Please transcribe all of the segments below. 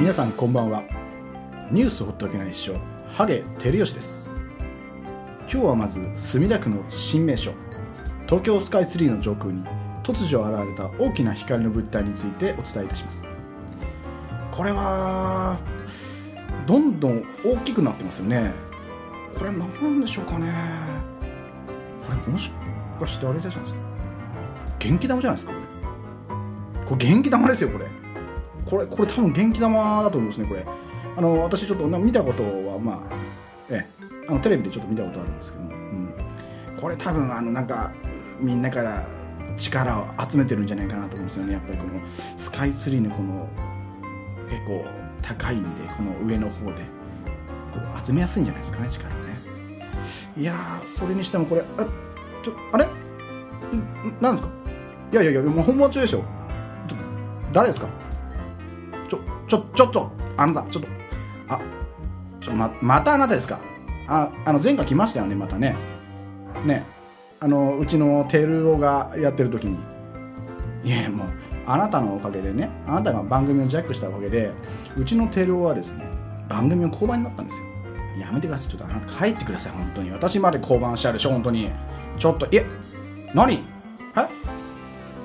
皆さんこんばんは。ニュースほっとけないっしょハゲ照吉です。今日はまず墨田区の新名所東京スカイツリーの上空に突如現れた大きな光の物体についてお伝えいたします。これはどんどん大きくなってますよね。これ何なんでしょうかね。これもしかしてあれじゃないですか。元気玉じゃないですかこれ。これ元気玉ですよこれ。これこれ多分元気玉だと思いますねこれ。あの私ちょっと見たことはまあえあのテレビでちょっと見たことあるんですけども、うん、これ多分あのなんかみんなから力を集めてるんじゃないかなと思うんですよねやっぱりこのスカイツリーのこの結構高いんでこの上の方で。こう集めやすいんじゃないですかね力をね。いやーそれにしてもこれあちょあれ？なんですか？いやいやいやもう本番中でしょ。誰ですか？ちょちょっとあなたちょっとあちょままたあなたですか？ああの前回来ましたよねまたね。ね。あのうちのテルオがやってる時に。いやもうあなたのおかげでねあなたが番組をジャックしたおかげでうちのテルオはですね番組の降板になったんですよ。やめてください。ちょっとあなた帰ってください。本当に。私まで降板しちゃうでしょ本当に。ちょっといえ何？え？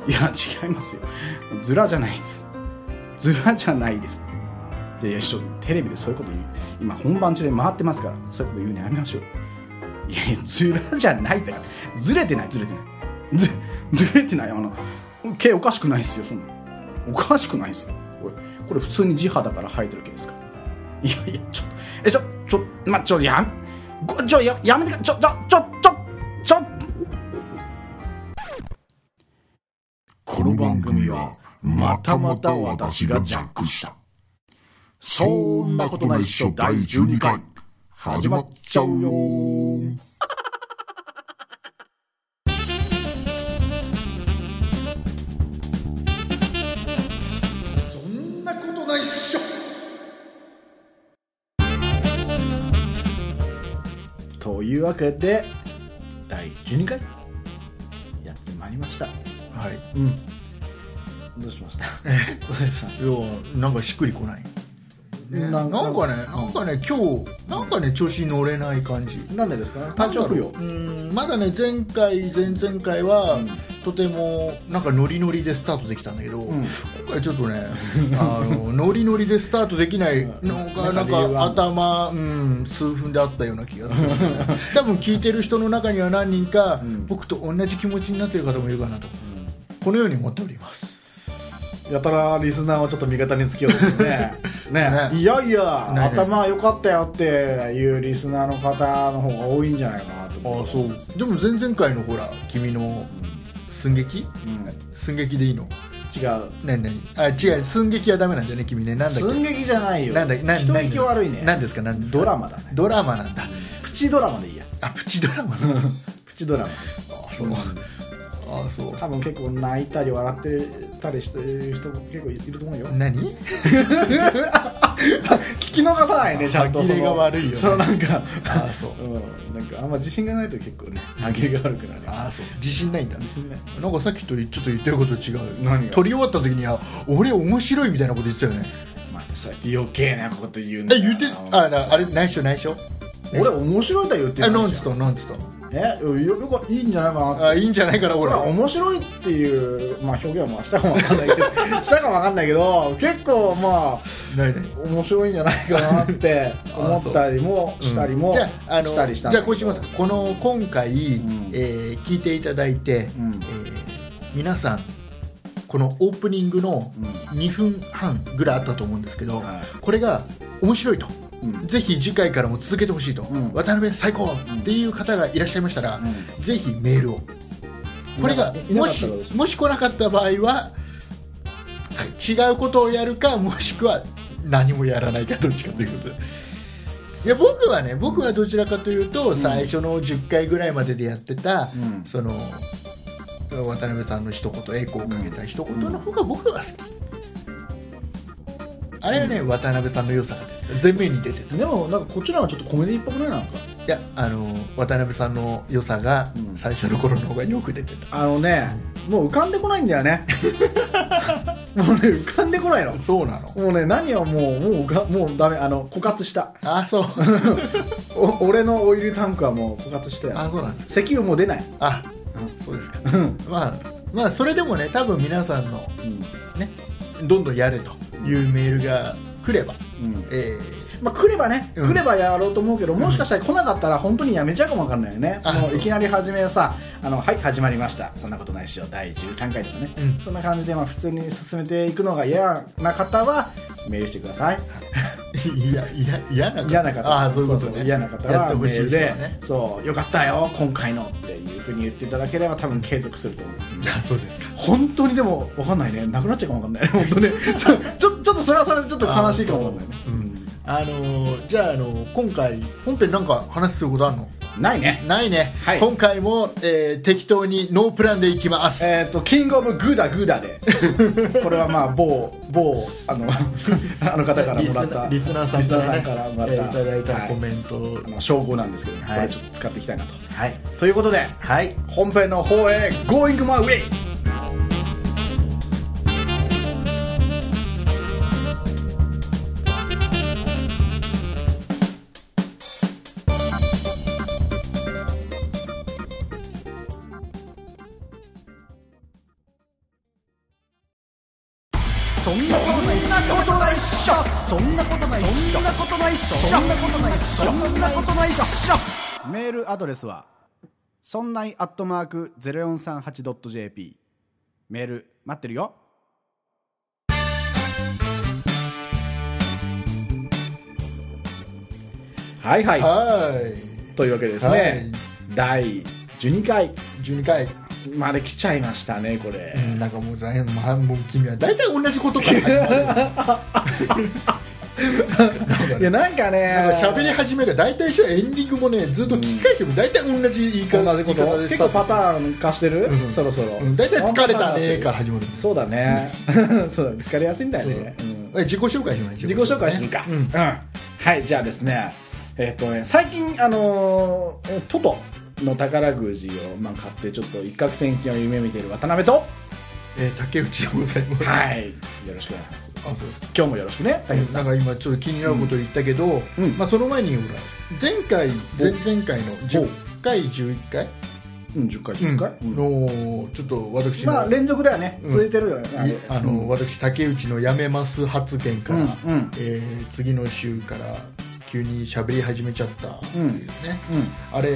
いや違いますよ。ズラじゃないです。ズラじゃないです。いやいやちょっとテレビでそういうこと言う。今本番中で回ってますからそういうこと言うのやめましょう。いやいやズラじゃないだからずれてないずれてない。ずずれてない。あの毛おかしくないですよそんな。おかしくないですよ。これこれ普通に地肌から生えてる毛ですから。いやいやちょっとえちょちょまちょやん。ごちょややめてくちょちょちょちょちょ。この番組はまたまた私がジャックした。そんなことないっしょ第12回。始まっちゃうよ。ーそんなことないっしょ。というわけで第12回やってまいりました。はい。うんどうしました？どうしましいや、なんかしっくりこない。ね、ななんんかね、なんかね、今日、なんかね、調子に乗れない感じ。たなんでですか？体調不良。う？ん、まだね、前回、前々回は、うん。とても、なんかノリノリでスタートできたんだけど、うん。今回ちょっとね、あの、ノリノリでスタートできないのが、うん。なんなんか頭、うん、数分であったような気がする、多分聞いてる人の中には何人か、うん。僕と同じ気持ちになってる方もいるかなと、このように思っております。やたらリスナーをちょっと味方につけようとしてね。ね。ね。いやいやね。頭良かったよっていうリスナーの方の方が多いんじゃないかなとあ思う。あそう。でも前々回のほら君の寸劇？うん。寸劇でいいの？違う。何何？あ違う。寸劇はダメなんだよね君ね。なんだっ寸劇じゃないけよ。なんだなん人聞き悪いね。何ですか？何ですか？ドラマだね。ドラマなんだ。プチドラマでいいや。あプチドラマ。プチドラマ。あそうあそう。多分結構泣いたり笑ってたりしてる人も結構いると思うよ。何？聞き逃さないねちゃんと。歯切れが悪いよね。そのなんか。あそう。うん。なんかあんま自信がないと結構ね歯切れが悪くなるあそう。自信ないんだ。自信ない。なんかさっきとちょっと言ってること違う。何が？撮り終わった時には俺面白いみたいなこと言ってたよね。またそうやって余計なこと言うんだよ。え言ってあなあれ内緒内緒？俺面白いだよ言ってあるなん。つったなんつっえよよくいいんじゃないかなあいいんじゃないかな俺面白いっていう、まあ、表現はまあしたかもわかんないけど したかもわかんないけど結構まあないない。面白いんじゃないかなって 思ったりもしたりも、じゃああのしたりしたんじゃあこうしますかこの今回、ん。えー聞いていただいて、うん。えー皆さんこのオープニングの2分半ぐらいあったと思うんですけど、はこれが面白いと。うんぜひ次回からも続けてほしいと、うん。渡辺最高。っていう方がいらっしゃいましたら、うん。ぜひメールを。これがもしもし来なかった場合は違うことをやるかもしくは何もやらないかどっちかということで。いや僕はね僕はどちらかというと、ん。最初の10回ぐらいまででやってた、うん。その渡辺さんの一言エコーをかけた一言の方が僕は好き、あれはね、渡辺さんの良さが前面に出てた。でもなんかこっちの方がちょっとコメディっぽくないなんかいやあの渡辺さんの良さがうん。最初の頃の方がよく出てた、あのねもう浮かんでこないんだよね。もうね浮かんでここないの。そうなの？もうね何をもうもうがもうダメあの枯渇した。あそう。お俺のオイルタンクはもう枯渇したよ。あそうなんです石油もう出ない。あそうですか。うん。まあまあそれでもね多分皆さんのねどんどんやれというメールが来れば、うん。えまあ、来ればね、うん。来ればやろうと思うけど、もしかしたら来なかったら本当にやめちゃうかもわかんないよね。あそうもう。いきなり始めさあのはい始まりました。そんなことないっしょ。第13回とかね、うん。そんな感じでまあ普通に進めていくのが嫌な方はメールしてください。ー、いやいや嫌な嫌な方。ああそういうことね。そ嫌な方はメールで、そうよかったよ今回のっていうふうに言っていただければ多分継続すると思いますんで。あそうですか。本当にでも分かんないね。なくなっちゃうかもわかんない。ね本当ね。ちょちょちょっとそれはそれでちょっと悲しいかもわかんないね。うんあのーじゃあ、あのー今回本編なんか話することあるの？ないね。ないね、はい。今回も、えー適当にノープランでいきます、えっ、とキングオブグーダグーダで。これはまあ某某あの あの方からもらった。リスナーさんから,、からもらった、えーいただいたはい。コメント。あの称号なんですけど、ね。はい。これちょっと使っていきたいなと。はい。ということではい。本編の方へ Going my way メールアドレスはそんないアットマーク 0438.jp メール待ってるよ。はいはい。はい。というわけでですね、第12回。12回、まで来ちゃいましたねこれ、うん、なんかもう残念、まあ、もう君は大体同じことから始まる いやなんかね。喋り始めが大体一緒エンディングもねずっと聞き返しても大体同じ言い方,、同じこと？結構パーターン化してる、うん。そろそろ、うん。大体疲れたねから始まるそうだね。そう疲れやすいんだよね、う。ん。え自己紹介しましょう自己紹介していいか、うん。はいじゃあですね。えっ、とね最近あのートトの宝くじを、まあ、買ってちょっと一攫千金を夢見ている渡辺と。えー竹内でございます。はい。よろしくお願いします今日もよろしくね。竹内さなんんか今ちょっと気になること言ったけど、うん。まあ、その前にほら前回前々回の10回11回？うん10回10回、うん。のちょっと私の,、まあ連続だよね。うん。続いてるよね、あれ。いあの、うん。私竹内の辞めます発言から、うんうん。えー次の週から急に喋り始めちゃったっていうね、うん。あれ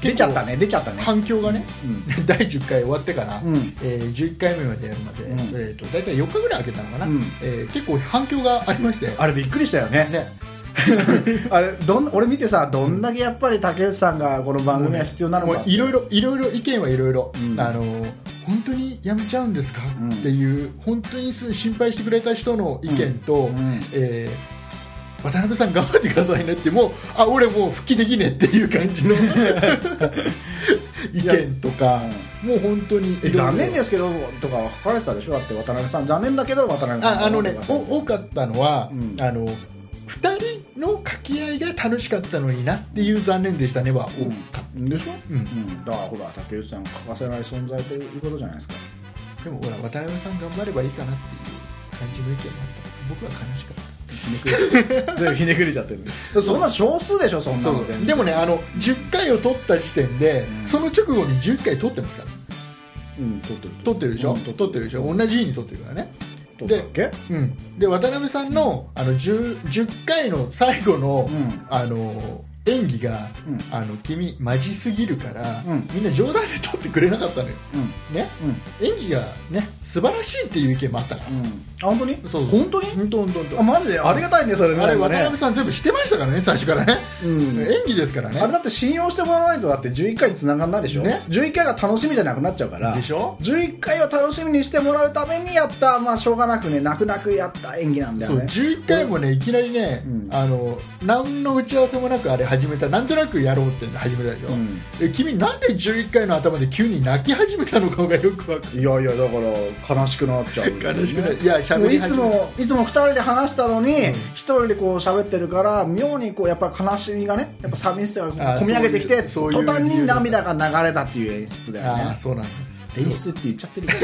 出ちゃったね。出ちゃったね。反響がね、うん。第10回終わってから、うん。えー11回目までやるまで、うん。えー、と大体4日ぐらい空けたのかな、うん。えー結構反響がありまして。あれびっくりしたよね。ね。あれどん俺見てさどんだけやっぱり竹内さんがこの番組は必要なのか。いろいろいろいろ意見はいろいろうん。あの本当にやめちゃうんですか、うん。っていう本当に心配してくれた人の意見と、うん。えー渡辺さん頑張ってくださいねってもうあ俺もう復帰できねえっていう感じの。意見とか。もう本当にえ残念ですすけどとか書かれてたでしょだって渡辺さん。残念だけど渡辺さんああのね多かったのは、うん。あの2人の掛け合いが楽しかったのになっていう残念でしたねは多かっでしょ、うん。だからほら竹内さん欠かせない存在ということじゃないですか。た、でもほら渡辺さん頑張ればいいかなっていう感じの意見もあった。僕は悲しかった 全部ひねくれちゃってる。そんな少数でしょそんなの。全然。でもねあの10回を取った時点で、うん。その直後に11回取ってますから。うん撮ってる。取ってるでしょ、うん取ってる。でしょ？同じ日に取ってるからね。撮ったっけ？うん、で渡辺さんのあの 10, 10回の最後の,、うん。あの演技が、うん。あの君マジすぎるから、うん。みんな冗談で撮ってくれなかったのよ、うん。ね、うん。演技がね素晴らしいっていう意見もあったから、うんあ本当に？そう本当に？本当本当あマジで？ありがたいねそれねあれ渡辺さん全部知ってましたからね最初からね、うん。演技ですからね。あれだって信用してもらわないとだって11回に繋がんないでしょ、ね。11回が楽しみじゃなくなっちゃうから。でしょ？11回を楽しみにしてもらうためにやったまあしょうがなくね泣く泣くやった演技なんだそうよね11回もねいきなりね、うん。あの何の打ち合わせもなくあれ始めたなんとなくやろうって始めたでしょ、うん。え君なんで11回の頭で急に泣き始めたのかがよくわかるい。やいやだから悲しくなっちゃう、悲しくないいやもういつもいつも2人で話したのにうん。一、人でこう喋ってるから妙にこうやっぱ悲しみがねやっぱ寂しさがあ込み上げてきて途端に涙が流れたっていう演出だよね。そうなんだ。演出って言っちゃってる。よ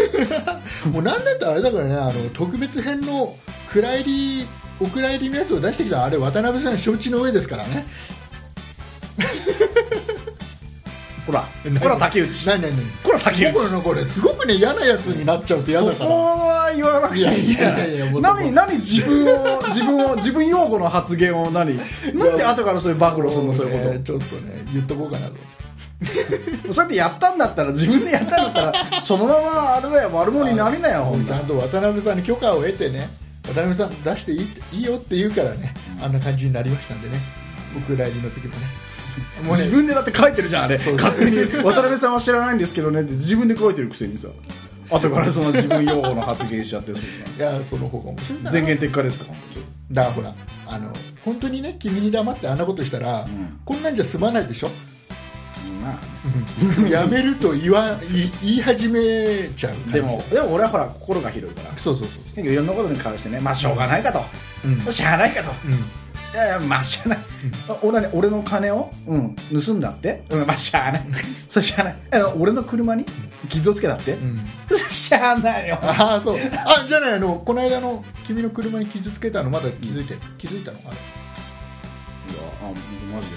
もうなんだったらあれだからねあの特別編の蔵入りお蔵入りのやつを出してきたあれ渡辺さん承知の上ですからね。ほらほら竹内。何何何？ほら竹内。これすごくね嫌なやつになっちゃうと嫌そだから。こは言わなくちゃいけない。何何自分を自分を自分用語の発言を何なんで後からそういう暴露するの？そういうこねちょっとね言っとこうかなと。とそうやってやったんだったら自分でやったんだったらそのままあれだよ悪者になりなよちゃんと渡辺さんに許可を得てね渡辺さん出していいいいよって言うからねあんな感じになりましたんでね。お蔵入りの時もね。もうね。自分でだって書いてるじゃんあれ。勝手に。渡辺さんは知らないんですけどねって自分で書いてるくせにさ後からその自分用語の発言しちゃってそういやその方が面白いな。前言撤回ですか本だからほらあの本当にね君に黙ってあんなことしたら、ん。こんなんじゃ済まないでしょ？当まあ。やめると言わ言い始めちゃうでもでも俺はほら心が広いから。そうそうそういろんなことに関してねまあしょうがないかと、うん。しゃあないかと。うんいやいやまあしゃあない、あ俺ね俺の金を、うん、盗んだって、うん、まあしゃあない。それしゃあない。俺の車に傷をつけたって、うん。しゃあないよ。ああそう。あじゃないあのこの間の君の車に傷つけたのまだ気づいてる、気づいたのあれいやあマジで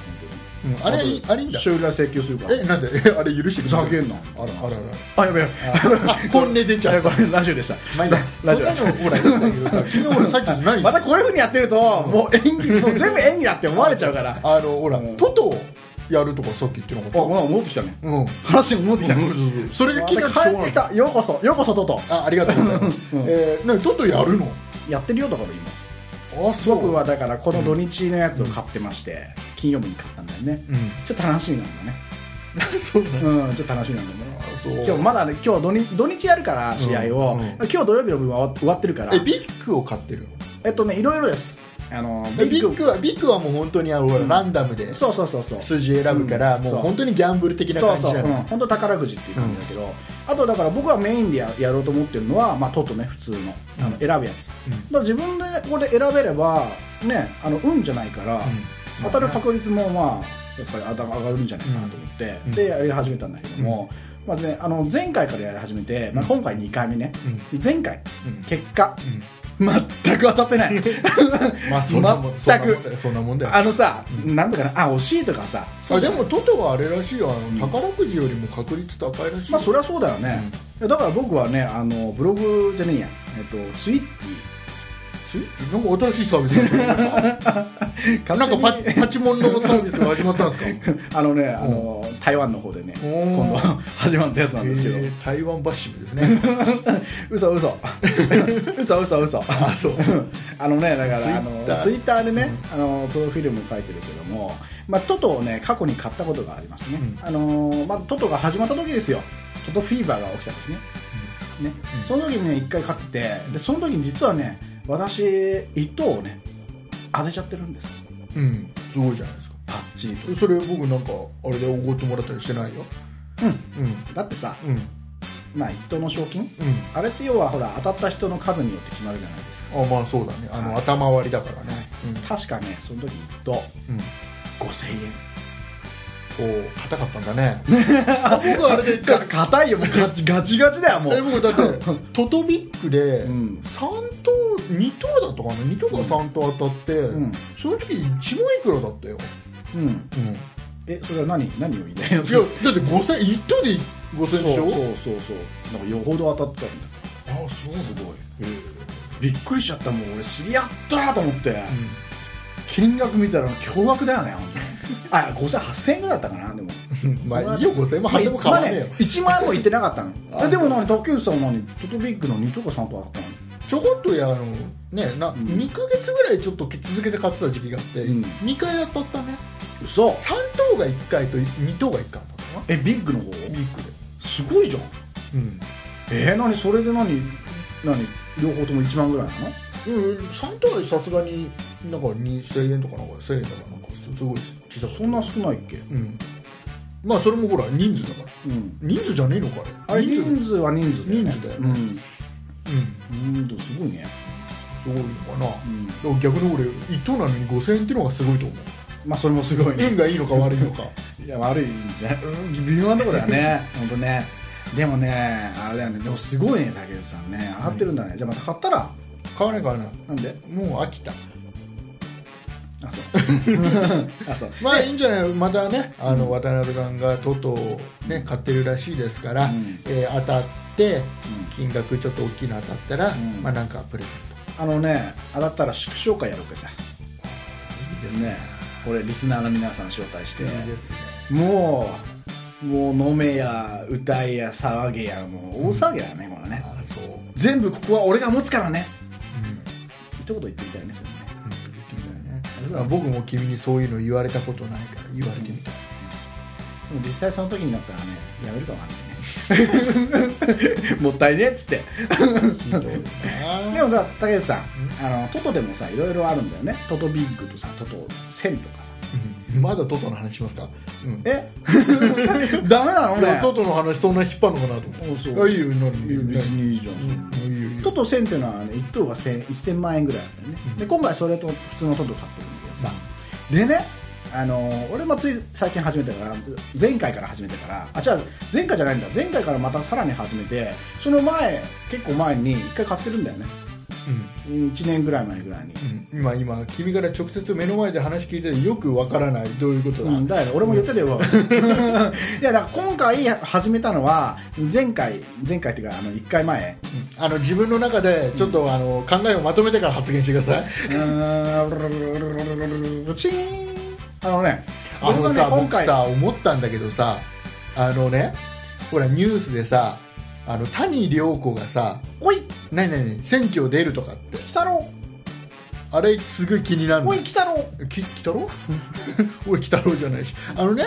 うん。あれあれいいんだ。修理代請求するから。えなんで？え あれ許してふざけんなあらあらあら。あやべえ あ本音出ちゃう。これラジオでした。まあいいや。ラジオ。そんなのほらいいんだけどさ。昨日俺さっき何またこういうふうにやってると、もう演技もう全部演技だって思われちゃうから。ああのほら、うん。トトをやるとかさっき言ってなかった。なんか戻ってきたね。うん。話も戻ってきたね。それが気になって帰ってきた。ようこそようこそトト。あありがとうございます、うん。えー、何トトやるの？やってるよだから今。あそう。僕はだからこの土日のやつを買ってまして、金曜日に買ったんだよね。うん。ちょっと楽しみなんだね。そうなのうんちょっと楽しみなんだね今日まだね今日土日土日やるから試合を、うんうん。今日土曜日の分は終わってるから。えビッグを買ってるの？えっとねいろいろです。あのえビッグ。はビッグはもう本当にあの、うん。ランダムでそうそうそうそう。数字選ぶから、もううん。そう。本当にギャンブル的な感じじゃない、本当宝くじっていう感じだけど、あとだから僕はメインでややろうと思ってるのは、まあ、トトね普通のあのうん。選ぶやつ、うん。だ自分でここで選べればねあの運じゃないから、当たる確率もまあやっぱり上がるんじゃないかなと思って、うん。でやり始めたんだけども、まずね、あの前回からやり始めて、まあ、今回2回目ね、前回うん。結果うん。全く当たってない。まあ全く。そんなもんだよ。あのさ、うん。なんとかなあ惜しいとかさあでもトトはあれらしいよ。あの、ん。宝くじよりも確率高いらしいよ。まあそりゃそうだよね、いやだから僕はねあのブログじゃねえや、えっと、ツイッテついなんか新しいサービスが なんかパパチモンのサービスが始まったんですか？あのねあの台湾の方でね今度 始まったやつなんですけど、えー台湾バッシングですね。嘘嘘。嘘嘘嘘。あそう。あのねだからあのツイッター。でね、あのプロフィールも書いてるけども、まあ、トトをね過去に買ったことがありますね、うん。あのまあ、トトが始まった時ですよ。トトフィーバーが起きた時ね。ね、その時にね一回買っててでその時に実はね私一等をね当てちゃってるんです。うんすごいじゃないですか。パッチリと。それ僕なんかあれでおごってもらったりしてないよ。うん。うん。だってさ、うん。まあ、一等の賞金？うん。あれって要はほら当たった人の数によって決まるじゃないですか。あまあそうだね。あの、はい。頭割りだからね。確かねその時一等うん、うん、5000円おお硬かったんだね。僕あれで一回 か硬いよ。もうガチガチガチだよもう。え僕だって トトビックでうん。3等2等だったかな？2等か3等当たって、うん。その時1万いくらだったよ、うん。うん、えそれは何何を言いたいの？いやだって5000 1等で5000そうでしょ？そうそうそうなんかよほど当たってたんだ。あそうすごい。えびっくりしちゃった。もん俺すげえやったーと思って、金額見たら驚愕だよね本当にあ5000 8000円ぐらいだったかなでも。う んまあいいよ5000円も8000円も変わんねえよ、まあね、1万円もいってなかったの。でも何竹内さんは何トトビッグの2とか3とかだったの。ちょこっとやあのねな、ん。2か月ぐらいちょっと続けて買ってた時期があって、うん。2回当たったね。嘘。3等が1回と2等が1回当たったかえビッグの方？なビッグで。すごいじゃん。うん。えー、何？それで何？何？両方とも1万ぐらいなの？うん、3等はさすがになんか2000円とかなんか1000円とかなんかすすごい小さそんな少ないっけ？うん。まあそれもほら人数だから。うん。人数じゃねえのかああれれ人数は人数だよね。人数だよね。うん。うん。うんすごいね、すごいのかな。うん、逆に俺1等なのに5000円っていうのがすごいと思う。まあそれもすごいね。運がいいのか悪いのか。いや悪いんじゃうん微妙なとこだよね。本当ね。でもねあれだよね。でもすごいね竹内さんね。上がってるんだね、じゃあまた買ったら。買わない買わないなんで？もう飽きたあそう。あそう。まあいいんじゃない？またねあの渡辺さんがトトをね買ってるらしいですから、うん。えー当たって金額ちょっと大きいの当たったら、ん。まあなんかプレゼンあのね当たったら祝勝会やろうかじゃトいいですね。これリスナーの皆さん招待して。いいですね。もうもう飲めや歌えや騒げやもう大騒ぎだよね、これね。全部ここは俺が持つからね。うん。一言言ってみたいねそれ僕も君にそういうの言われたことないから言われてみた。い、でも実際その時になったらねやめるかもわかんないね。もったいねっつって。でもさ竹内さんあのトトでもさいろいろあるんだよね。トトビッグとさトト1000とかさ。うん。まだトトの話しますか、うん、え？ダメなの？ねトトの話そんな引っ張るのかなと思って。うあいいよ何いいよ別にいいじゃん。うんトト1000っていうのは、ね、1等が1000 1000万円ぐらいあるんだよね、うん。で今回それと普通のトト買ってるでねあの俺もつい最近始めてから前回から始めてからあ違う前回じゃないんだ。前回からまたさらに始めてその前結構前に1回買ってるんだよね。うん。1年ぐらい前ぐらいに、うん。今今君から直接目の前で話聞いててよくわからないどういうことだ、うん、だよね。俺も言ってたよ、いやだから今回始めたのは前回前回っていうかあの1回前。あの自分の中でちょっと、あの考えをまとめてから発言してください、うーん。チーン。あのねあの僕がねさ今回。僕さ思ったんだけどさあのねほらニュースでさあの谷涼子がさおい何何？選挙出るとかって。来たろあれすごい気になるの。おい来たろき来たろ俺 来たろじゃないし。あのね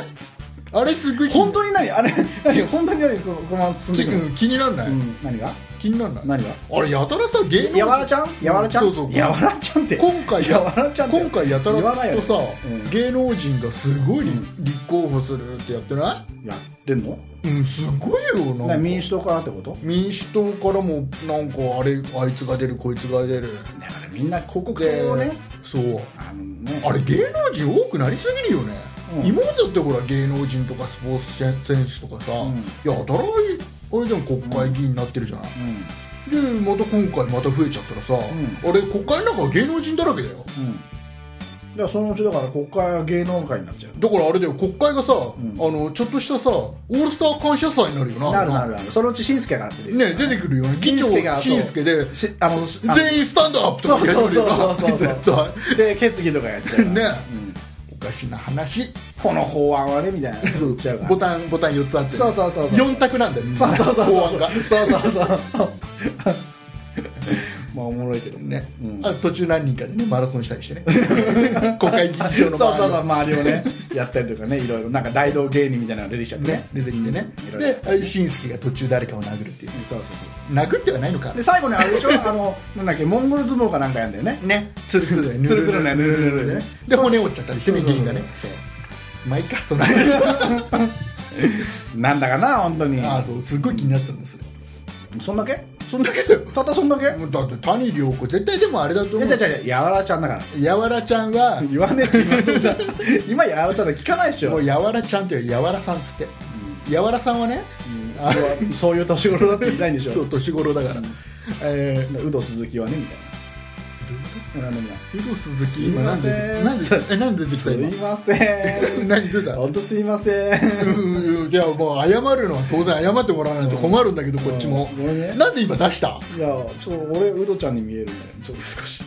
あれすごい本当に何あれ何？本当に何このこのまま進んでいくの、気うん気にならない、うん、何が？気にならない？何が？あれやたらさ芸能やわらちゃん？やわらちゃん？そうそう。やわらちゃんって。今回やわらちゃんって。今回やたら言わないよとさ、うん。芸能人がすごいうん。立候補するってやってなやってんの？いうんすごいよなんか。何民主党からってこと？民主党からもなんかあれあいつが出るこいつが出る。だからみんな広告でをね。そう。あのね。あれ芸能人多くなりすぎるよね、うん。今までだってほら芸能人とかスポーツ選手とかさ、うん。やたらあれじゃん国会議員になってるじゃん。でまた今回また増えちゃったらさ、ん。あれ国会の中は芸能人だらけだよ。うん。だからそのうちだから国会は芸能界になっちゃう。だからあれだよ国会がさ、ん。あのちょっとしたさオールスター感謝祭になるよな。なるなるなる。そのうちしんすけが出てる。ね出てくるよね。議長しんすけがしんすけでしあのしあの全員スタンドアップとかやってくるよな。そうそうそうそう絶対。で決議とかやっちゃう ね。うん。おかしな話この法案はねみたいな。言っちゃう。からボタンボタン4つあって、そうそうそうそう。4択なんだよみんな。そうそうそうそう。法案が。そうそうそうまあおもろいけどね、うん。あ途中何人かでねマラソンしたりしてね。国会議事そうそうそう周りをね。やったりとかねいろいろ。なんか大道芸人みたいなのが出てきちゃって。ね出てきてね、いろいろ。であれしんすけが途中誰かを殴るっていう。そうそうそう。殴ってはないのか。で最後にあれでしょ？あのなんだっけモンゴル相撲かなんかやんだよね。ね。ツルツルでツルツルねぬるぬるでね。で骨折っちゃったりしてね議員がね。そう。まあいいかその話 なんだかな本当に。ああそう。すっごい気になってたんですそんだけ？そんだけだよ。たったそんだけ？もうだって谷涼子絶対でもあれだと思う。いや違う違うやわらちゃんだから。やわらちゃんは言わねえ今そん。な 今やわらちゃんで聞かないでしょ。もうやわらちゃんってやわらさんっつって。やわらさんはねあそういう年頃だって言いたいんでしょ。そう年頃だから、えウド鈴木はねみたいななんでもないー、井戸鈴木今なんでなんでえなんで出てきすた？今？いません。何どうした本当すいません。うんいやもう謝るのは当然謝ってもらわないと困るんだけどこっちも。なんで今出した？いやちょっと俺ウドちゃんに見えるんだよちょっと少し。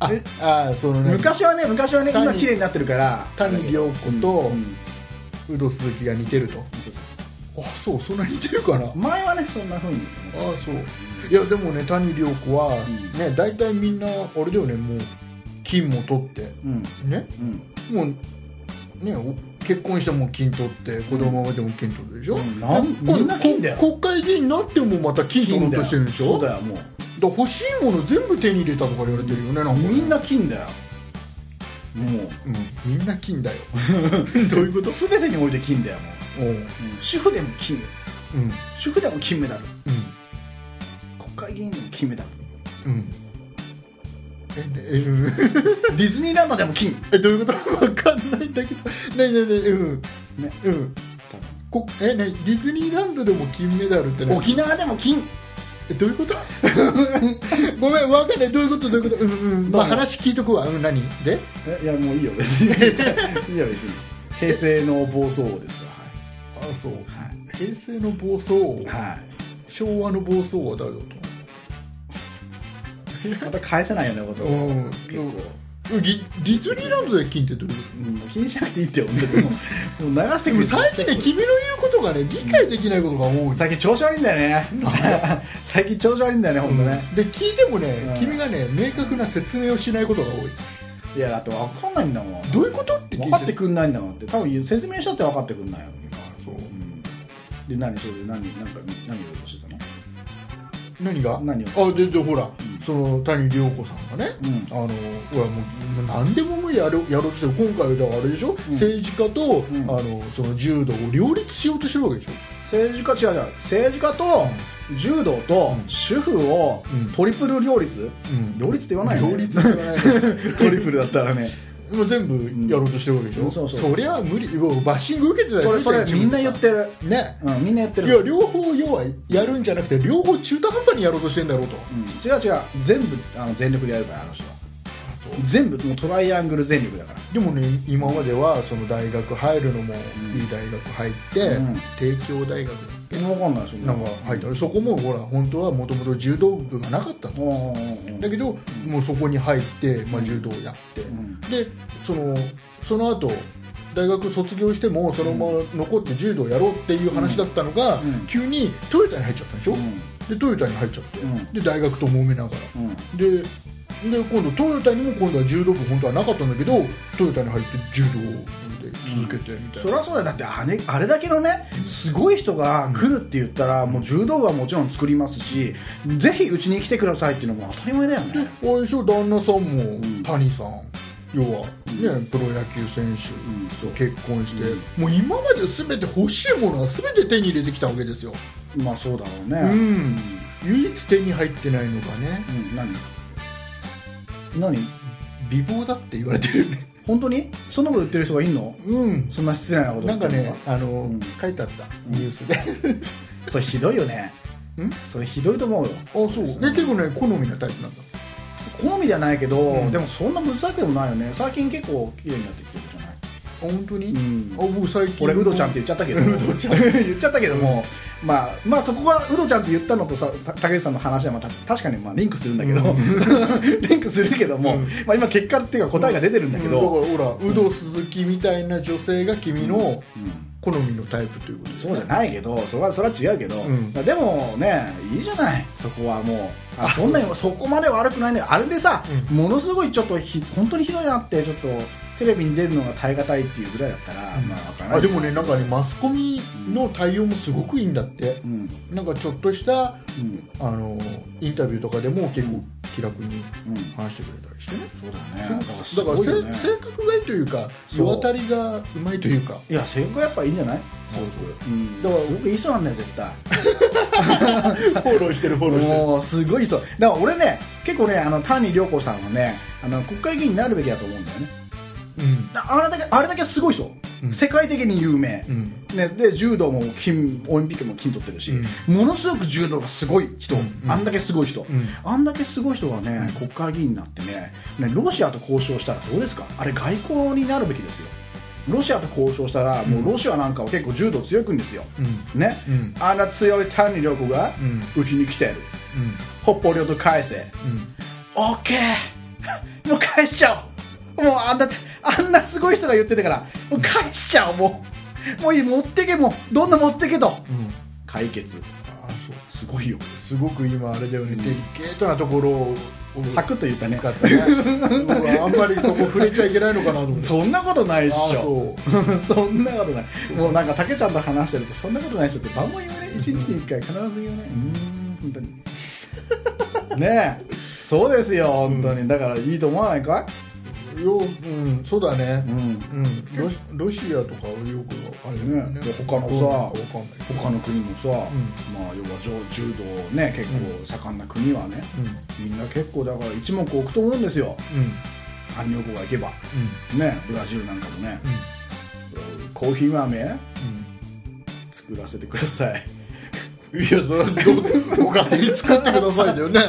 ああそのね。昔はね昔はね谷今綺麗になってるから。谷涼子とうん。有働鈴木が似てると。そうそうあそうそんな似てるかな。あ前はねそんな風に。そう。いやでもね谷涼子はん。ね大体みんなあれだよねもう金も取ってうん。ね。うん。もうねお結婚しても金取って子供産んでも金取るでしょ、うん。なんこみんな金だよ。こ国会議員になってもまた金取ろうとしてるでしょ。そうだよもだから欲しいもの全部手に入れたとか言われてるよねなんかね。うみんな金だよ。もう。ん、みんな金だよ。どういうこと？う 全てにおいて金だよもう主婦でも金うん。主婦でも金メダル。うん。国会議員でも金メダル。うん。ええうん。ディズニーランドでも金。えどういうこと？わかんないんだけど。ねえねえねえうん。ね。うん。こえねディズニーランドでも金メダルってね沖縄でも金。えどういうこと？ごめんわかんない。どういうこと？どういうこと？うんうん。まあ話聞いとくわ。うん何？で？えいやもういいよ。別に。いいよ別に。平成の暴走王ですかあそう。ら平成の暴走王。はい、はい昭和の暴走王は誰だとまた返せないよねことディディズニーランドで金ってどういうん、気にしなくていいってよ本当にも。う もう流してくれとでも最近ね君の言うことがね理解できないことが多い。最近調子悪いんだよね。最近調子悪いんだよね本当ね、で聞いてもね、うん。君がね明確な説明をしないことが多い。いやだって分かんないんだもん。どういうことって聞いて分かってくんないんだもんって。多分説明したって分かってくんないよで何それで何何か何をしてたの？何が？何を？あででほら、ん。その谷涼子さんがね、うん。あのほらもう何でももうやろやろうとしてる。今回はだからあれでしょ、ん。政治家と、ん。あのその柔道を両立しようとしてるわけでしょ？政治家違う違う。政治家と柔道とうん。主婦をうん。トリプル両立、うん。両立って言わないよね。両立って言わない トリプルだったらねもう全部やろうとしてるわけでしょ、うん。そうそうりゃ無理。バッシング受けてたそれそれみんな言ってる。る、ね。うん、みんな言ってる。いや両方要はやるんじゃなくて両方中途半端にやろうとしてんだろうと。うん。違う違う。全部あの全力でやるからあの人。は全部もうトライアングル全力だから。でもね今まではその大学入るのもうん。いい大学入って、うん。帝京大学だ分かんないそんなんか入った。そこもほら本当はもともと柔道部がなかったんうんうんだけど、もうそこに入って、まあ、柔道をやって、ん。でそのその後大学卒業してもそのまま残って柔道をやろうっていう話だったのが、うん。急にトヨタに入っちゃったでしょ、うん。でトヨタに入っちゃって、うん。で大学と揉めながら。うん。でで今度トヨタにも今度は柔道部本当はなかったんだけどトヨタに入って柔道で続けてみたいな、そりゃそうだよ。だってあれあれだけのねすごい人が来るって言ったら、もう柔道部はもちろん作りますしぜひうちに来てくださいっていうのも当たり前だよね。であれでしょ？旦那さんもん。谷さん、要は、ねプロ野球選手、うん結婚して、うん。もう今まで全て欲しいものは全て手に入れてきたわけですよ、まあそうだろうね。うん。唯一手に入ってないのがね。うん。何？何？美貌だって言われてるね。本当に？そんなこと言ってる人がいんの？うん。そんな失礼なことなんかねあの、うん。書いてあった。ニュースで。それひどいよね。ん？それひどいと思うよ。あそう。え結構ね好みなタイプなんだ。好みではないけど、うん。でもそんなぶつけでもないよね。最近結構綺麗になってきてるじゃない？あ本当に、うん。あ僕最近俺ウドちゃんって言っちゃったけど。言っちゃったけども、まあまあそこがウドちゃんって言ったのとささ竹内さんの話はまた確かにまあリンクするんだけど、リンクするけども、うん。まあ今結果っていうか答えが出てるんだけど、だからほら有働鈴木みたいな女性が君のうん。好みのタイプということですそうじゃないけどそれはそれは違うけど、うん。まあでもねいいじゃない。そこはもう。あそんなにそこまで悪くないんだよあれでさ、うものすごいちょっとひ本当にひどいなってちょっとテレビに出るのが耐え難いっていうぐらいだったら、まあわからない。あでもねなんかねマスコミの対応もすごくいいんだって。うん。なんかちょっとしたうん。あのインタビューとかでも結構気楽にうん。話してくれたりしてね。そうだよね。だからねせ性格がいいというかそう。世渡りがうまいというか。いや性格やっぱいいんじゃない？そうう。ん。だからすごくいい人なんだよ絶対。フォローしてるフォローしてる。もうすごい人。だから俺ね結構ねあの谷涼子さんはねあの国会議員になるべきだと思うんだよねあれだけあれだけすごい人、うん。世界的に有名、うん。ね、で柔道も金オリンピックも金取ってるし、ものすごく柔道がすごい人、あんだけすごい人、ん。あんだけすごい人がね、国会議員になってねねロシアと交渉したらどうですか？あれ外交になるべきですよ。ロシアと交渉したら、もうロシアなんかは結構柔道強いんですよ、うん。ね、うん。あんな強い谷力がうちに来てる、うん。北方領土返せ。うん。オッケー！もう返しちゃおう。もうあんなあんなすごい人が言ってたからもう返しちゃおうもうもういい持ってけもうどんどん持ってけと。うん。解決。あそう。すごいよ。すごく今あれだよね、デリケートなところをサクッと言ったね。使ったね。あんまりそこ触れちゃいけないのかなと思って。そんなことないっしあょそ そんなことない。もうなんか竹ちゃんと話してるとそんなことないっしょって晩も言うね一日に一回必ず言うね。うーん本当に。ねえ。そうですよ本当に。だからいいと思わないかうよ。うんそうだね。うん。うん。ロシロシアとかはよくあれだよね。ね。で他のさどうなるかわかんない他の国もさ、まあ要は柔柔道ね結構盛んな国はね、みんな結構だから一目置くと思うんですよ。うん。うん韓国が行けば。うん。ねブラジルなんかもね、うん。コーヒー豆うん。作らせてくださいいやそれはどうご勝手に作ってくださいだよね、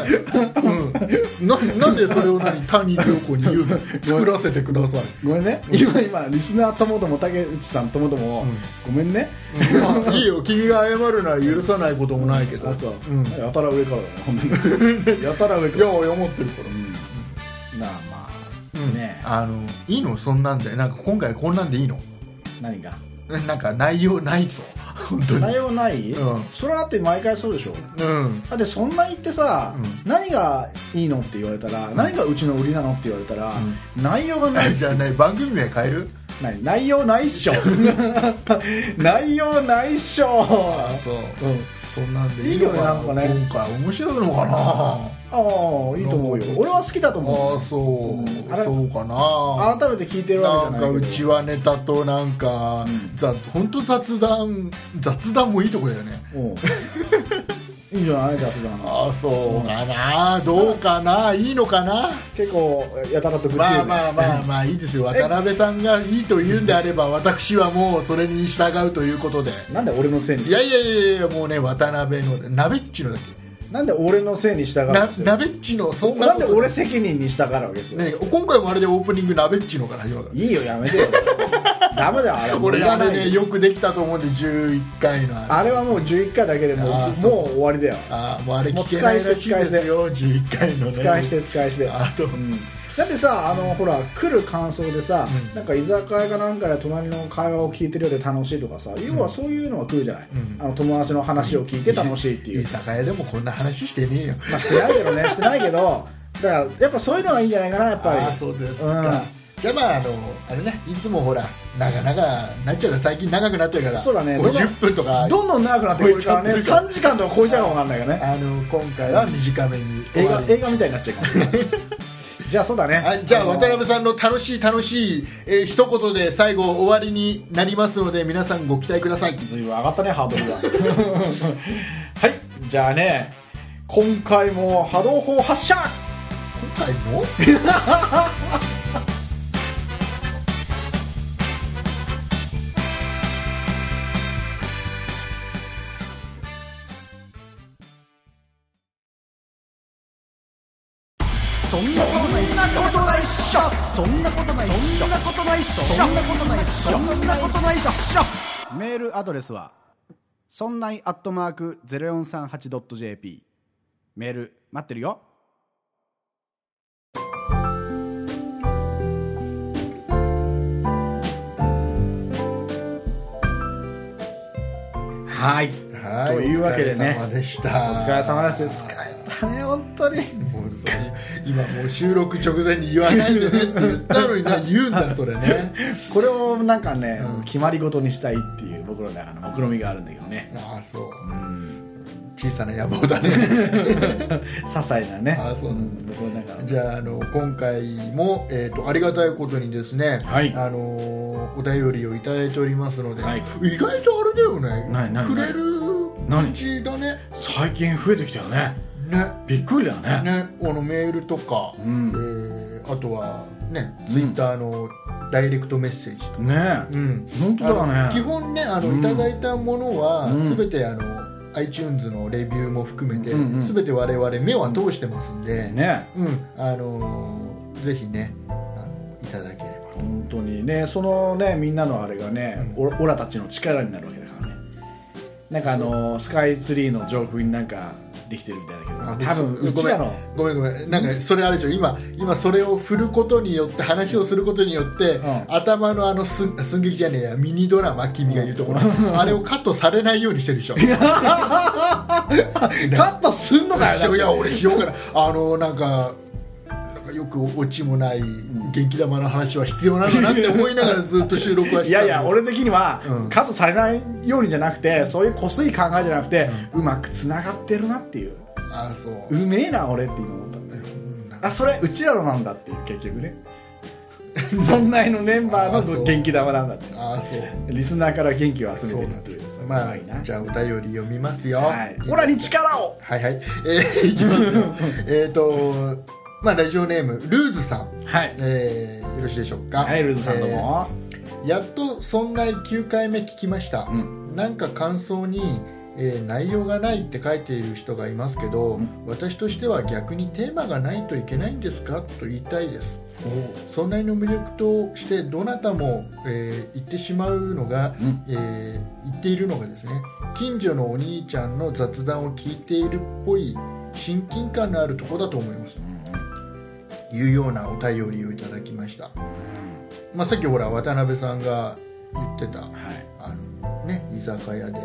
うん、ななんでそれを何谷涼子に言うの？作らせてください。ごめんね。今今リスナーともども竹内さんともども、ごめんね。まあいいよ。君が謝るのは許さないこともないけど。あそう、うん、いやたら上からだね本当にやたら上から。や謝ってるから。うん。なあまあ、うん。ねあのいいの？そんなんで。なんか今回こんなんでいいの？何が？なんか内容ないぞ。本当に。内容ない、うん。それはだって毎回そうでしょ。うん。だってそんな言ってさ、う何がいいのって言われたら、何がうちの売りなのって言われたら、内容がない。じゃあね番組名変える？何？内容ないっしょ。内容ないっしょ。そう。うん。そんなんでいいよねなんかね。今回面白いのかなああいいと思うよ。俺は好きだと思う。ああそう、あれそうかな。改めて聞いてるわなんかけじゃないうけど。ちはネタとなんか、うん。ざ本当雑談雑談もいいとこだよね。う。ん いいんじゃない雑談。ああそうかな。どうかな？いいのかな？結構やたらと愚痴まあまあまあまあいいですよ。渡辺さんがいいと言うんであれば私はもうそれに従うということで。なんで俺のせいにいやいやいやいやもうね渡辺の鍋っちのだっなんで俺のせいに従うんですよ鍋っちのそんななんことで俺責任に従うわけですよ、ね今回もあれでオープニング鍋っちのから始まるからいいよやめてよ。ダメだよあれ。俺あれねねよくできたと思うんで11回のあれ。あれはもう11回だけでもうもあーそう。う終わりだよ。あーもうあれ聞けないらしいですよ11回のね。使いして使いして。あとうんだってさあのほら来る感想でさ、うん。なんか居酒屋かなんかで隣の会話を聞いてるようで楽しいとかさ、要はそういうのが来るじゃない、うん。あの友達の話を聞いて楽しいっていう。居酒屋でもこんな話してねえよ。まあしてないけどね してないけどだからやっぱそういうのがいいんじゃないかなやっぱり。あーそうですか、うん。じゃあまああのあれねいつもほら長々なっちゃうから最近長くなってるからそうだね。どんどん50分とかどんどん長くなってくるからね。超えちゃってる3時間とか超えちゃうかもわかんないからね。あの今回は短めに映画映画みたいになっちゃうかもね じゃあそうだね。あじゃあの渡辺さんの楽しい楽しい、えー一言で最後終わりになりますので皆さんご期待ください。上がったねハードルが。はいじゃあね今回も波動砲発射。今回も？そんなことないっしょ。そんなことないっしょ。そんなことないっしょ。そんなことないっしょ。メールアドレスはそんないアットマーク 0438.jp メール待ってるよ。はい。はい。というわけでね。お疲れ様でした。お疲れ様です。疲れたね本当に。もうそれ今もう収録直前に言わないでねって言ったのにな言うんだそれね。これをなんかね、うん。決まり事にしたいっていう僕の中の目論みがあるんだけどね。ああそう。小さな野望だね。些細なね。あそう。なんん僕の中の。じゃああの今回も、えー、とありがたいことにですね、はい。あのお便りをいただいておりますので、はい。意外とあれだよね。くれる何？感じだね。最近増えてきたよねね。びっくりだよね。ね。あのメールとか、うん。えーあとはねツイッターのダイレクトメッセージとか、ねうん。本当だね。基本ねあの、うん。いただいたものは、うん。全てあの iTunes のレビューも含めて、うんうん。全て我々目は通してますんで、ね。うん。あのーぜひねあのいただければ。本当にねそのねみんなのあれがね、うオラたちの力になるわけだからね。なんかあのスカイツリーの上空になんかできてるみたいだけど。多分うごめんちらの。ごめんごめん。なんかそれあれでしょ今今それを振ることによって話をすることによって、ん。頭のあのす寸劇じゃねえやミニドラマ君が言うところ、あれをカットされないようにしてるでしょ。カットすんのかよいや俺しようかなあのなんかかよくオチもない元気玉の話は必要なのなって思いながらずっと収録はしてたいやいや俺的には、うん。カットされないようにじゃなくてそういうこすい考えじゃなくて、うまくつながってるなっていう。あそう。うめえな俺って今思った。んだようん。あそれうちらのなんだっていう結局ね。そんなのメンバーの元気玉なんだって。あそう。リスナーから元気を集めてるっていうまあじゃあお便り読みますよ。はい。オラに力を。はいはい。えー、いきますよ。えっとまあラジオネームルーズさん。はい。えー、よろしいでしょうか。はいルーズさんどうも、えーやっとそんな9回目聞きました、うん。なんか感想に、えー内容がないって書いている人がいますけど、うん。私としては逆にテーマがないといけないんですか？と言いたいです。そんなりの魅力としてどなたも、えー言ってしまうのが、うん。えー言っているのがですね近所のお兄ちゃんの雑談を聞いているっぽい親近感のあるところだと思います。というようなお便りをいただきました、まあ、さっきほら渡辺さんが言ってたはい。あの、ね、居酒屋で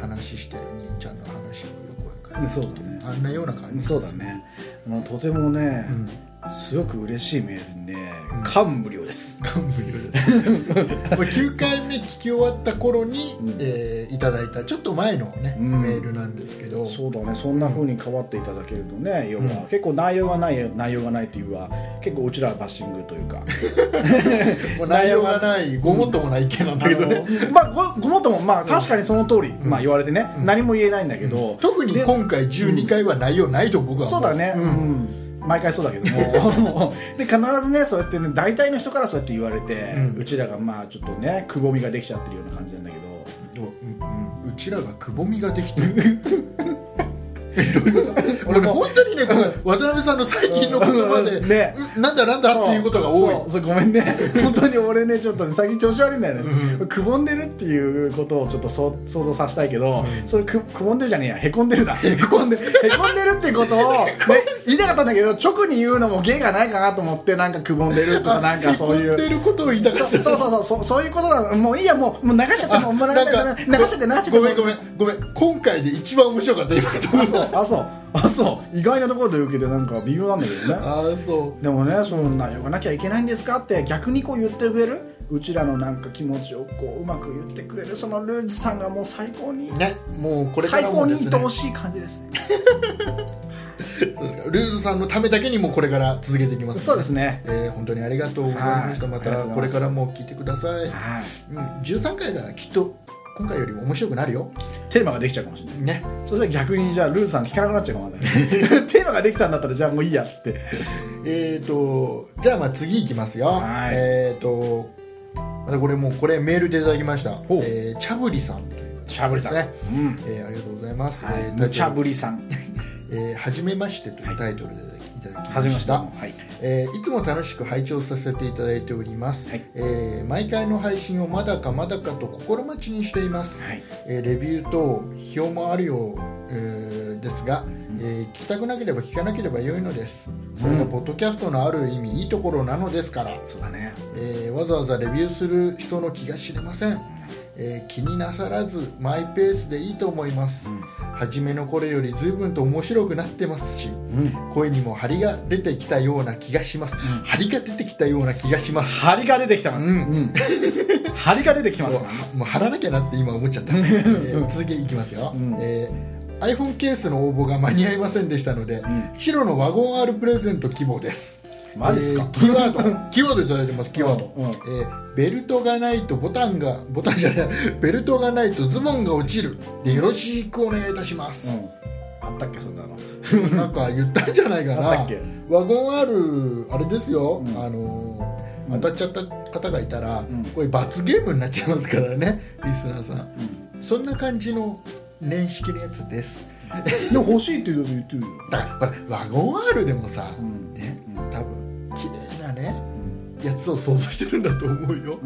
話してる兄ちゃんの話をよくわかる。そうだね。あんなような感じそうだね。あのとてもね、うん。すごく嬉しいメールで、うん感無量です。感無量です。もう9回目聞き終わった頃に、うん。えーいただいたちょっと前のね、うん。メールなんですけど。そうだね。そんな風に変わっていただけるとね要は、うん。結構内容がない内容がないっていうは結構うちらはバッシングというか。も う内容がないごもっともない意見なんだあけど。ね、のまあごごもっともまあ確かにその通り、まあ言われてね、うん。何も言えないんだけど、特にで今回12回は内容ないと僕は思そうだね、ううんん毎回そうだけども。で必ずねそうやってね大体の人からそうやって言われて、ううんちらがまあちょっとねくぼみができちゃってるような感じなんだけど。うん。うん。うちらがくぼみができてる？俺も本当にね渡辺さんの最近の言葉で、うんね。うんなんだなんだっていうことが多い。ごめんね。本当に俺ねちょっとね最近調子悪いんだよね、うくぼんでるっていうことをちょっと想像させたいけど、うん。それくくぼんでるじゃねえや。へこんでるだ。へこんでへこんでるってことを、ね、言いたかったんだけど直に言うのも芸がないかなと思ってなんかくぼんでるとかなんかそういう。へこんでることを言いたかった。そうそうそうそうそういうことなのもういいやもうもう流しちゃってもう流しちゃって流しちゃって流しちゃって。ごめんごめんごめん。今回で一番面白かった今そうあそうあそう意外なところで受けてなんか微妙なんだけどね。ああそでもねその内容がなきゃいけないんですかって逆にこう言ってくれる？うちらのなんか気持ちをこううまく言ってくれるそのルーズさんがもう最高に、うねもうこれか最高にらもですね。愛おしい感じです。ねそうですかルーズさんのためだけにもこれから続けていきます、そうですね。えー本当にありがとうございました、まはい。ありがとうございます。たこれからも聞いてください、はい。うん、13回ならきっと今回よりも面白くなるよ。テーマができちゃうかもしれない。ね。そしたら逆にじゃあルーズさん聞かなくなっちゃうかもわかんない。テーマができたんだったらじゃあもういいやっつって。えーとじゃあまあ次いきますよ。はい。えーとまたこれもうこれメールでいただきました。えー、チャブリさんというしゃぶりさんね、うん。えーありがとうございます、はい。えー無茶ぶりさん。えーはじめましてというタイトルでいただきました,、はい。えーいつも楽しく拝聴させていただいております、はい。えー毎回の配信をまだかまだかと心待ちにしています、はい。えーレビューと批評もあるよう、えーですが、えー聞きたくなければ聞かなければ良いのです。それがポッドキャストのある意味いいところなのですから、そうだね。えーわざわざレビューする人の気が知れません、えー気になさらずマイペースでいいと思います、初めの頃より随分と面白くなってますしうん。声にも張りが出てきたような気がします、張りが出てきたような気がします。張りが出てきたうん。うん。張りが出てきてます。もう貼らなきゃなって今思っちゃった、えー続きいきますよ、うん。えー iPhone ケースの応募が間に合いませんでしたので、ん。白のワゴン R プレゼント希望ですマジっすか？えーキーワード。キーワードいただいてますキーワード、うん。うんえーベルトがないとボタンがボタンじゃない ベルトがないとズボンが落ちる。でよろしくお願いいたします、うん。あったっけそんなの。なんか言ったんじゃないかな。あったっけ？ワゴン R あれですよ、うん。あのーうん。当たっちゃった方がいたら、ん。これ罰ゲームになっちゃいますからねリスナーさん、そんな感じの年式のやつです。でも欲しいって言うと言ってるよ。だからワゴン R でもさ、うんやつを想像してるんだと思うよ、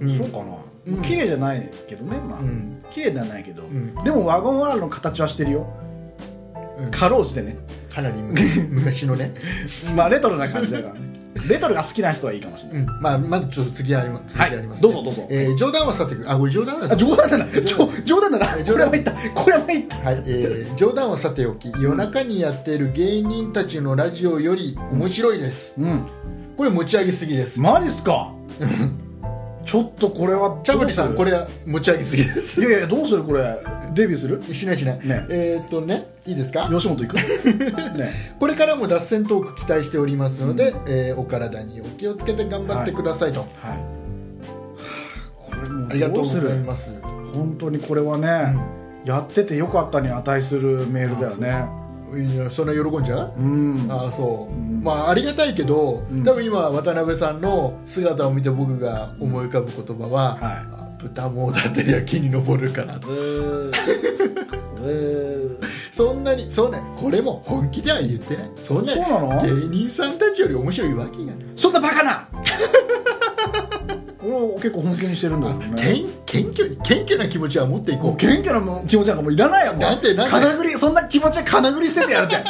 うん。そうかな、うん。綺麗じゃないけどねまあ、うん。綺麗ではないけど、ん。でもワゴン R の形はしてるよ。うん。かろうじてね。かなり昔 昔のね、まあレトロな感じだからね。レトロが好きな人はいいかもしれない、うん、まあまずちょっと次あります。はい。次あります、どうぞどうぞ。えー冗談はさておきあこれ冗談なんですあ冗談だ。な冗談だな冗談これは言った。これは言った。はい、えー冗談はさておき夜中にやっている芸人たちのラジオより面白いです、うんこれ持ち上げすぎです。マジっすか？ちょっとこれはチャブリさんこれ持ち上げすぎです。いやいやどうするこれ？デビューする？しないしない、ね。えーっとねいいですか？吉本行く？ね。これからも脱線トーク期待しておりますので、えーお体にお気をつけて頑張ってくださいと、はい。はあこれもうありがとうございます。本当にこれはね、やっててよかったに値するメールだよねいやそんな喜んじゃう？うん。ああそう、うんまあありがたいけど、うん。多分今渡辺さんの姿を見て僕が思い浮かぶ言葉は、はあ豚もだってりゃ木に登るかなと。ブーブー。そんなにそうね。これも本気では言ってない。そんなそうなの？芸人さんたちより面白いわけがない。そんなバカな俺は結構本気にしてるんだね。謙謙虚に謙虚な気持ちは持っていこう。謙虚なもう気持ちなんかもういらないよもうなんでなんで？金繰りそんな気持ちは金繰り捨ててやるぜ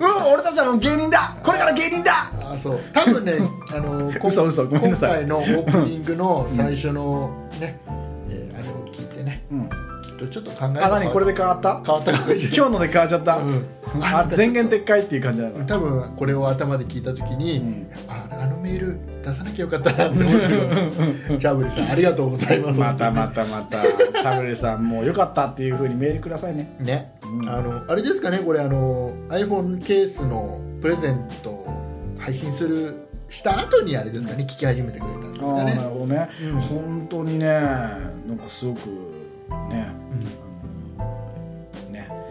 うん俺たちはもう芸人だ。これから芸人だ。ああそう。多分ね あのこ嘘。嘘ごめんなさい。今回のオープニングの最初のね、えーあれを聞いてね。うんとちょっと考えあ何？これで変わった？変わったかもしれない。今日ので変わっちゃった、うん。あ全言撤回っていう感じだな多分これを頭で聞いた時に、うん。ああのメール出さなきゃよかったなって思ってる。チャブリさんありがとうございます。またまたまた。シャブレさんもうよかったっていうふうにメールくださいね。ね、うん。あのあれですかね？これあの iPhone ケースのプレゼントを配信するした後にあれですかね？聞き始めてくれたんですかああなるね、ほどね、うん。本当にねなんかすごくね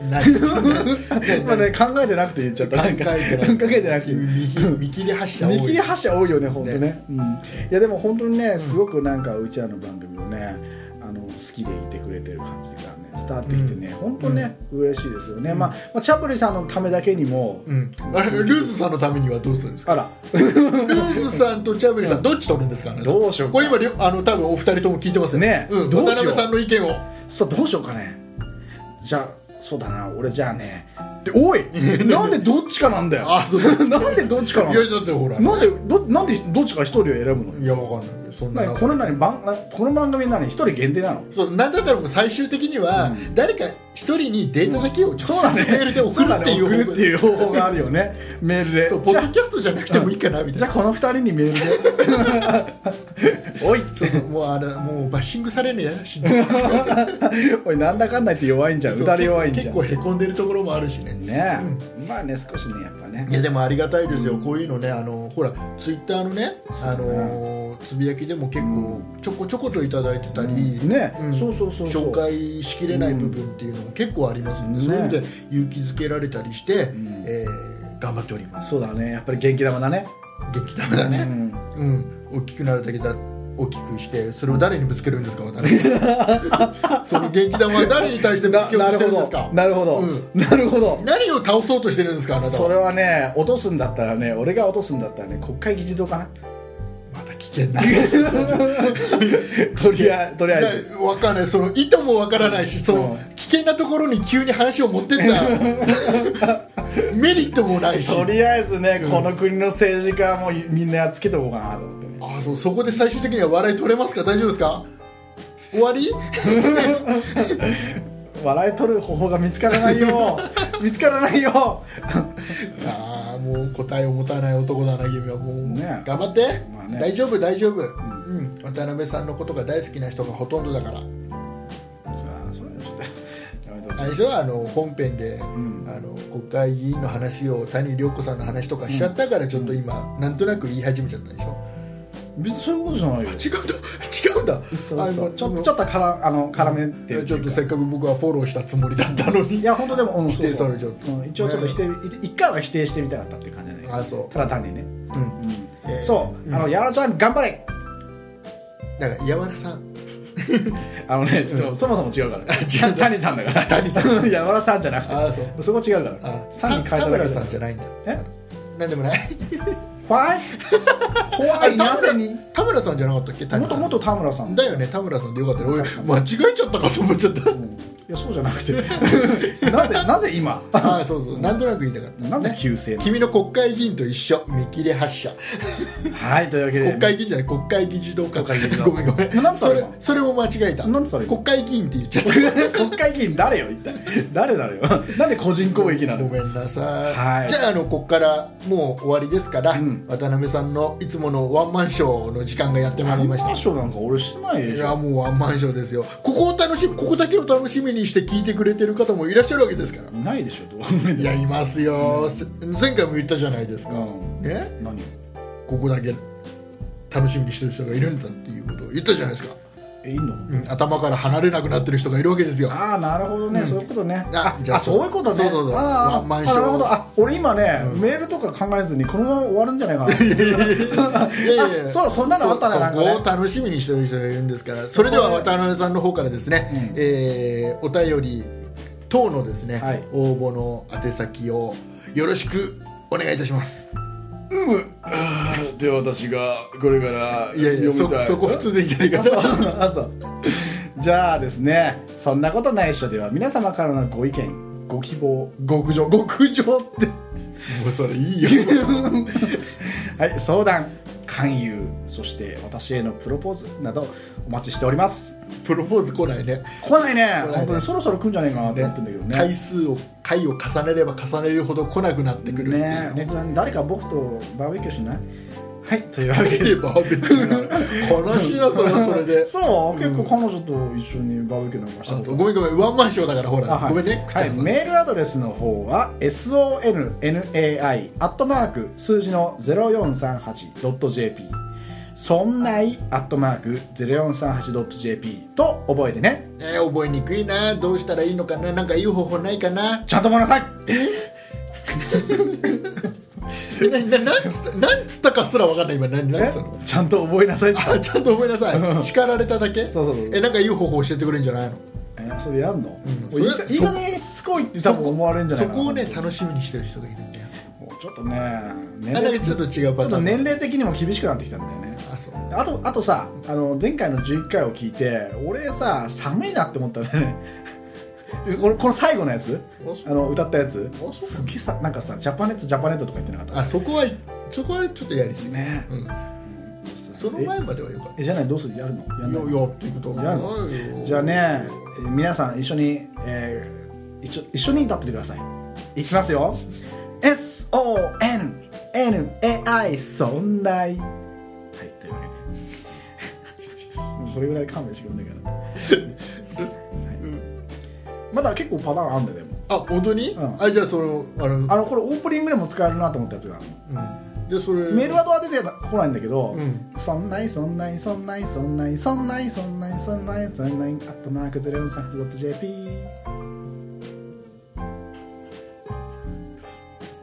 ない。まあね 考えてなくて言っちゃった。考えてなくて。見切り発車多い。見切り発車多いよね本当ね。うん、いやでも本当にねすごくなんかうちらの番組をねあの好きでいてくれてる感じがね伝わってきてね、本当ね、嬉しいですよね、うん。まあ、まあチャプリさんのためだけにも、うん、あれルーズさんのためにはどうするんですか？あら。ルーズさんとチャブリさんどっち取るんですかね？どうしようか。これ今あの多分お二人とも聞いてますよ。ねうん、どうしよう。渡辺さんの意見を。そうどうしようかね。じゃあそうだな俺じゃあねでおい なんでどっちかなんだよ。あそう なんでどっちかないのやだってほらなんでどなんでどっちか一人を選ぶの？いやわかんないそんな何この何番この番組何一人限定なの。そうなんだったらもう最終的には、うん。誰か一人にデータだけを直接メールで送るっていう方法。があるよね。メールで。ポッドキャストじゃなくてもいいかなみたいな。じゃあこの二人にメールで。おい。そうもうあれもうバッシングされるの嫌だし、おいなんだかんだ言って弱いんじゃん。打たれ弱いんじゃん。結構へこんでるところもあるしね。ねえ、まあね少しねやっぱね。いやでもありがたいですよ、こういうのねあのほらツイッターのねあのつぶやきでも結構ちょこちょこといただいてたり、ね、うん。そうそうそうそう。紹介しきれない部分っていうのも結構ありますんで、うん。そういうので勇気づけられたりして、ん。えー頑張っております。そうだね。やっぱり元気玉だね。元気玉だね、うん。大きくなるだけだ大きくしてそれを誰にぶつけるんですか渡辺。その元気玉は誰に対してぶつけようとなるほどしてるんですか？なるほど、うん。なるほど。何を倒そうとしてるんですかあなたは？それはね落とすんだったらね俺が落とすんだったらね国会議事堂かな？危険な。とりあえとりあえず。わかんない。その意図もわからないしそのうん。危険なところに急に話を持ってった。メリットもないし。とりあえずね、うん。この国の政治家はもうみんなやっつけとこうかなと思って。ねあそうそこで最終的には笑い取れますか？大丈夫ですか？終わり？笑い取る方法が見つからないよ見つからないよああ もう答えを持たない男だな君はもう、ね。頑張って、まあね。大丈夫大丈夫、うん。渡辺さんのことが大好きな人がほとんどだから。最初はあの本編で、ん。あの国会議員の話を谷涼子さんの話とかしちゃったからちょっと今、なんとなく言い始めちゃったでしょ別にそういうことじゃないよ。違うんだ。違うんだ。嘘あの嘘ちょっとちょっとからあの絡めっていうちょっとせっかく僕はフォローしたつもりだったのに。いや本当でも、うん、否定されちゃった。うん。一応ちょっと否定、一回は否定してみたかったっていう感じじゃないあそう。ただ単にね、うん。うん。えー。そう、うん。あのやわらちゃん頑張れ。だからやわらさん。あのね、ちょそもそも違うから。谷さんだから。谷さん。やわらさんじゃなくて。あそう。そこ違うから。あさんに変えた田村だけさんじゃないんだえ？なんでもないホワイホワイなぜに？田村さんじゃなかったっけ？もっともっと田村さんだよね。田村さんでよかったね。俺 間違えちゃったかと思っちゃった。うんいやそうじゃなくて なぜなぜ今？ああそうそう。なんとなく言いたかった。なぜ旧姓君の国会議員と一緒。見切れ発車。はいというわけで。国会議員じゃない国会議事堂か国会議事堂。ごめんごめん。それなんでそれそれも間違えた。なんでそれ？国会議員って言っちゃっ 国会議員誰よ一体。誰だよ。なんで個人攻撃なの？たごめんなさい、はい。じゃああのここからもう終わりですから、うん。渡辺さんのいつものワンマンショーの時間がやってまいりました。ワンマンショーなんか俺してないでいしょ。やもうワンマンショーですよ。ここを楽しみここだけを楽しみにして聞いてくれてる方もいらっしゃるわけですから。いないでしょどういやいますよ、せ前回も言ったじゃないですか、うん。ね何ここだけ楽しみにしてる人がいるんだっていうことを言ったじゃないですか。えいいの？うん頭から離れなくなってる人がいるわけですよ。ああなるほどね、うん。そういうことね。あじゃああそういうことね。そうそうそう。ああなるほど。あ俺今ね、うん。メールとか考えずにこのまま終わるんじゃないかな。いやいやいや そうそんなのあったなそなんかね。そこを楽しみにしてる人がいるんですから。それでは渡辺さんの方からですね、うん。えーお便り等のですね、はい。応募の宛先をよろしくお願いいたしますうむで私がこれからいやいやそそこ普通でいいんじゃないかなあそう じゃあですねそんなことないっしょでは皆様からのご意見ご希望極上極上って。もうそれいいよ。はい相談勧誘そして私へのプロポーズなどお待ちしております。プロポーズ来ないね。来ないね。来ないね。本当にそろそろ来んじゃないかなと思ってんだけどね。回数を回を重ねれば重ねるほど来なくなってくるっていうね。本当に誰か僕とバーベキューしない？はいというわけで。でバーベキュー悲しいなそれはそれで。そう、ん結構彼女と一緒にバーベキューなんかしたごめんごめんワンマンショーだからほら、あはい。ごめんね口はい、メールアドレスの方は sonnai アットマーク数字の 0438.jp そんないアットマーク 0438.jp と覚えてね。えー覚えにくいな。どうしたらいいのかな。なんかいい方法ないかな。ちゃんとごめんなさい。え？なななんつったなんつったかすら分かんない今何何えつったのちゃんと覚えなさいって。あ ちゃんと覚えなさい。叱られただけ？そうそうそう。えなんかいい方法教えてくれるんじゃないの？えそれやんの、うん。いいかいい加減しつこいって多分思われるんじゃないそこをね楽しみにしてる人がいるんだよ。もうちょっとね年あなんかちょっと違うちょっとパターン。年齢的にも厳しくなってきたんだよね。あそう。あとあとさあの前回の11回を聞いて俺さ寒いなって思ったねこれこの最後のやつ？あの歌ったやつ？すげえさなんかさジャパネットジャパネットとか言ってなかった？あそこはそこはちょっとやりすぎ、ね。うん、その前まではよかっえじゃないどうする？やるの？やんない？たいややっていくとやるよ。じゃあねえー皆さん一緒に、えー一緒一緒に歌っててください。いきますよ。SONNAI そんない。はいというわけで。それぐらい勘弁してくんないから、はいまだ結構パターンあんだよでも。あ本当に、うん。あじゃあそのあのあのこれオープニングでも使えるなと思ったやつがあるの。うん、じゃあそれ。メールアドは出てこないんだけど、うん。そんないそんないそんないそんないそんないそんないそんないそんないアットマーク 0438.jp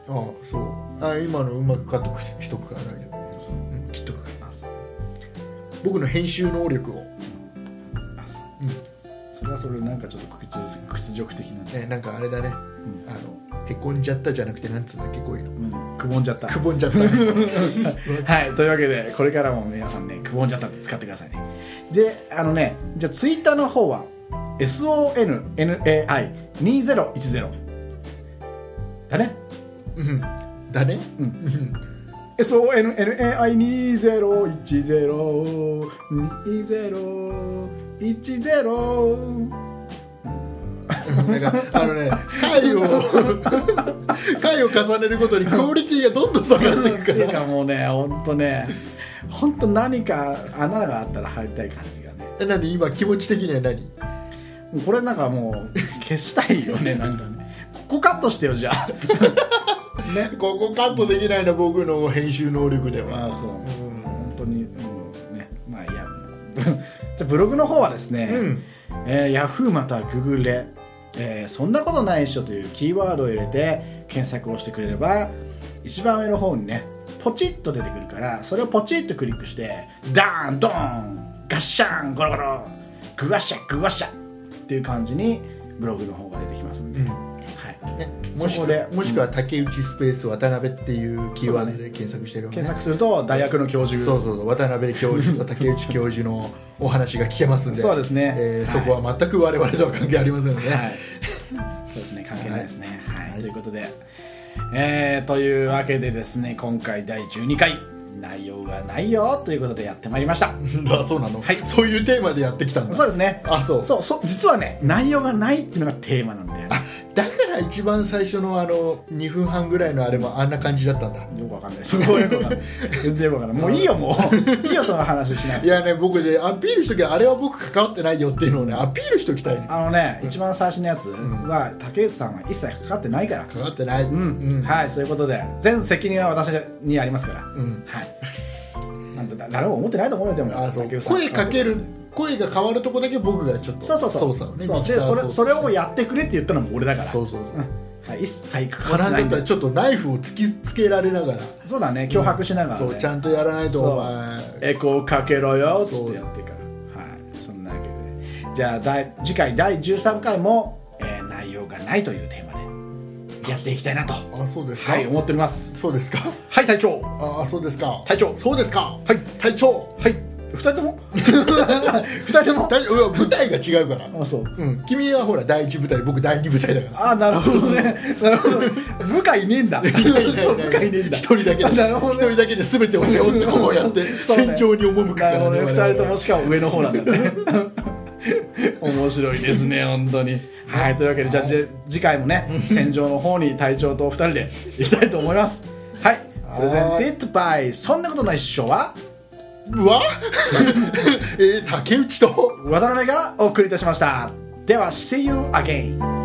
あそうあ今のうまくカットしとくから大丈夫、そううん、切っとくから僕の編集能力を、それはそれなんかちょっと屈屈辱的な。ね、なんかあれだね、あのへこんじゃったじゃなくてなんつうんだっけこういうの。うん、くぼんじゃった。くぼんじゃった はいというわけでこれからも皆さんねくぼんじゃったって使ってくださいね。であのねじゃあツイッターの方は SONNAI2010 だね。うん。だね。うん。うん SONNAI202010 なんかあのね回を 回を重ねるごとにクオリティがどんどん下がっていっていうくから。かもうね本当ね。本当何か穴があったら入りたい感じがね。え何？今気持ち的には何？これなんかもう消したいよね なんかね。ここカットしてよじゃあ。ね。ここカットできないな僕の編集能力では。まあそう。うん。本当にもうね。まあいやじゃあブログの方はですね、うん。えー、ヤフーまたはグーグルで、えーそんなことないっしょ」というキーワードを入れて検索をしてくれれば一番上の方にねポチッと出てくるからそれをポチッとクリックしてダーンドーンガッシャンゴロゴログワッシャグワッシャっていう感じにブログの方が出てきますんで、うん。はい、ね、もしくそこでもしくは竹内スペース渡辺っていうキーワードで検索してるね。検索すると大学の教授。そうそうそう。渡辺教授と竹内教授のお話が聞けますんで。そうですね。えーはい。そこは全く我々とは関係ありませんので、はい、そうですね。関係ないですね、はい。はい。ということで、えーというわけでですね今回第12回内容がないよということでやってまいりました。あそうなの、はい。そういうテーマでやってきたんだ。そうですね。あそう。そうそう実はね内容がないっていうのがテーマなんだよね。あだから一番最初のあの2分半ぐらいのあれもあんな感じだったんだ。よくわかんない。すごいよくわかんない。全然わかんない。もういいよもう。いいよその話しなくて。いやね僕でアピールしときゃあれは僕関わってないよっていうのをねアピールしときたい。ねあのね一番最初のやつは竹内さんは一切かかってないから。関わってない。うん、うん。はいそういうことで。全責任は私にありますから。うん。はい。んて誰も思ってないと思うよでも。あそう。声かける声が変わるとこだけ僕がちょっとそうそうそう。操作をねそう。でそれそれをやってくれって言ったのも俺だから。そうそうそう。うん。はい、一切関わって絡ないちょっとナイフを突きつけられながら。そうだね。脅迫しながら、ね。そうちゃんとやらないとそう。お前。エコーかけろよっつっそうてやってから。はい。そんなわけで。じゃあ第次回第13回も、えー内容がないというテーマでやっていきたいなと。あそうですか？はい思っております。そうですか？はい隊長。あそうですか。隊長。そうですか？はい隊長。はい二人とも？二人とも？舞台が違うから。あそう。うん。君はほら第一舞台僕第二舞台だから。あなるほどね。なるほど。部下いねえんだ。部下いねえんだ。一人だけでなるほどね。一人だけで全てを背負ってこうやって戦場に赴くかなるほどね、ら我々2人ともしかも上の方なんだね。面白いですね本当にはい。というわけでじゃあぜ次回もね戦場の方に隊長と2人で行きたいと思います。はい。プレゼンティッドバイそんなことないっしょは？うわ？えー竹内と？渡辺がお送りいたしました。では See you again